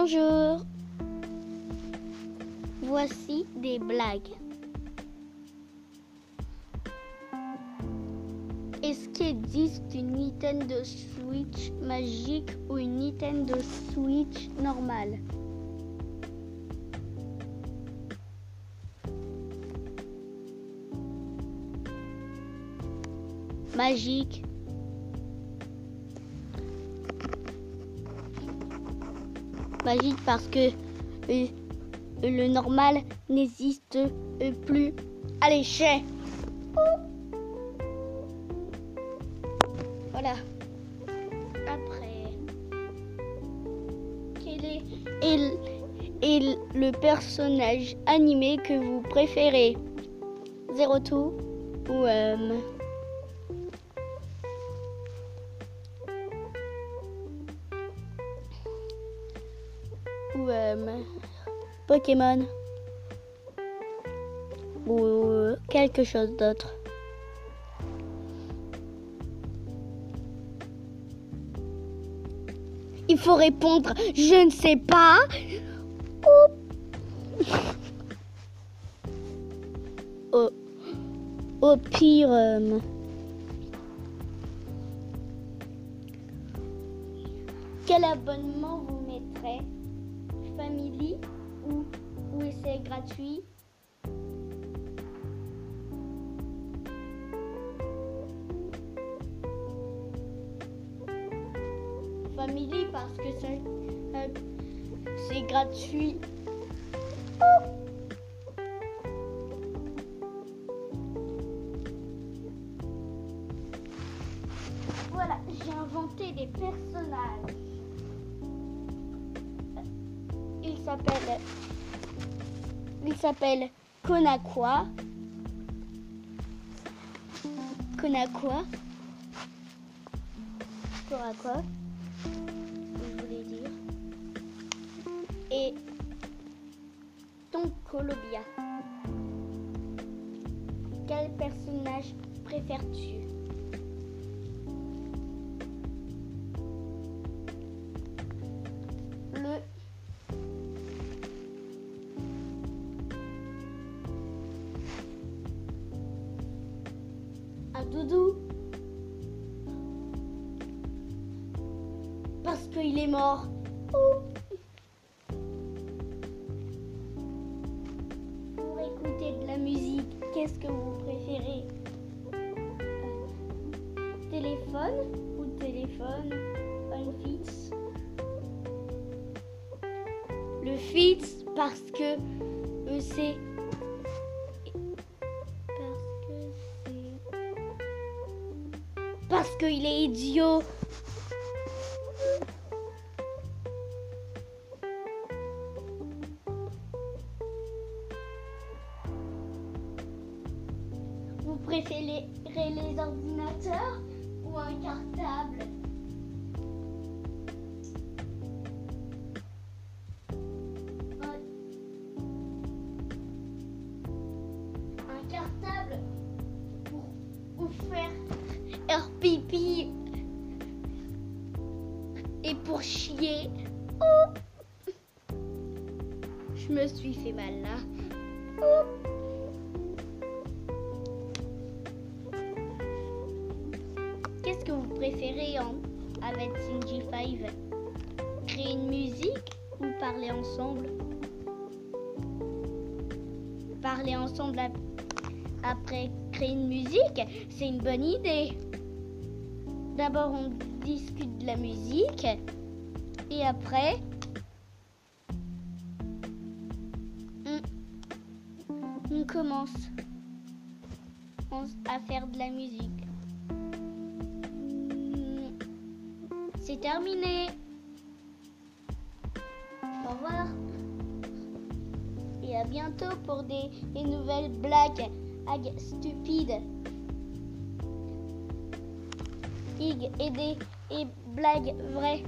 Bonjour. Voici des blagues. Est-ce qu'il existe une Nintendo Switch magique ou une Nintendo Switch normale? Magique. Magique parce que euh, le normal n'existe euh, plus. Allez, chais Voilà. Après, quel est, le personnage animé que vous préférez? Zero ou euh, euh, Pokémon ou quelque chose d'autre. Il faut répondre, je ne sais pas. Au, au pire, euh, quel abonnement vous mettrez? Family ou, ou c'est gratuit? Family parce que c'est gratuit. Voilà, j'ai inventé des personnages. S'appelle il s'appelle Konakwa. Konakwa. Konakwa. Je voulais dire. Et ton Colobia. Quel personnage préfères-tu? Doudou. Parce qu'il est mort. Pour écouter de la musique, qu'est-ce que vous préférez? Téléphone ou téléphone? Un fixe? Le fixe parce que euh, c'est parce qu'il est idiot. Vous préférez les ordinateurs ou un cartable? Un- cartable pour, pour faire pipi et pour chier. Oh Je me suis fait mal là. Oh Qu'est-ce que vous préférez avec Cindy 5 Créer une musique ou parler ensemble? Parler ensemble ap- après créer une musique, c'est une bonne idée. D'abord, on discute de la musique et après, on, commence à faire de la musique. Hmm, C'est terminé. Au revoir. Et à bientôt pour des, nouvelles blagues ag- stupides. Ig et des et blagues vraies.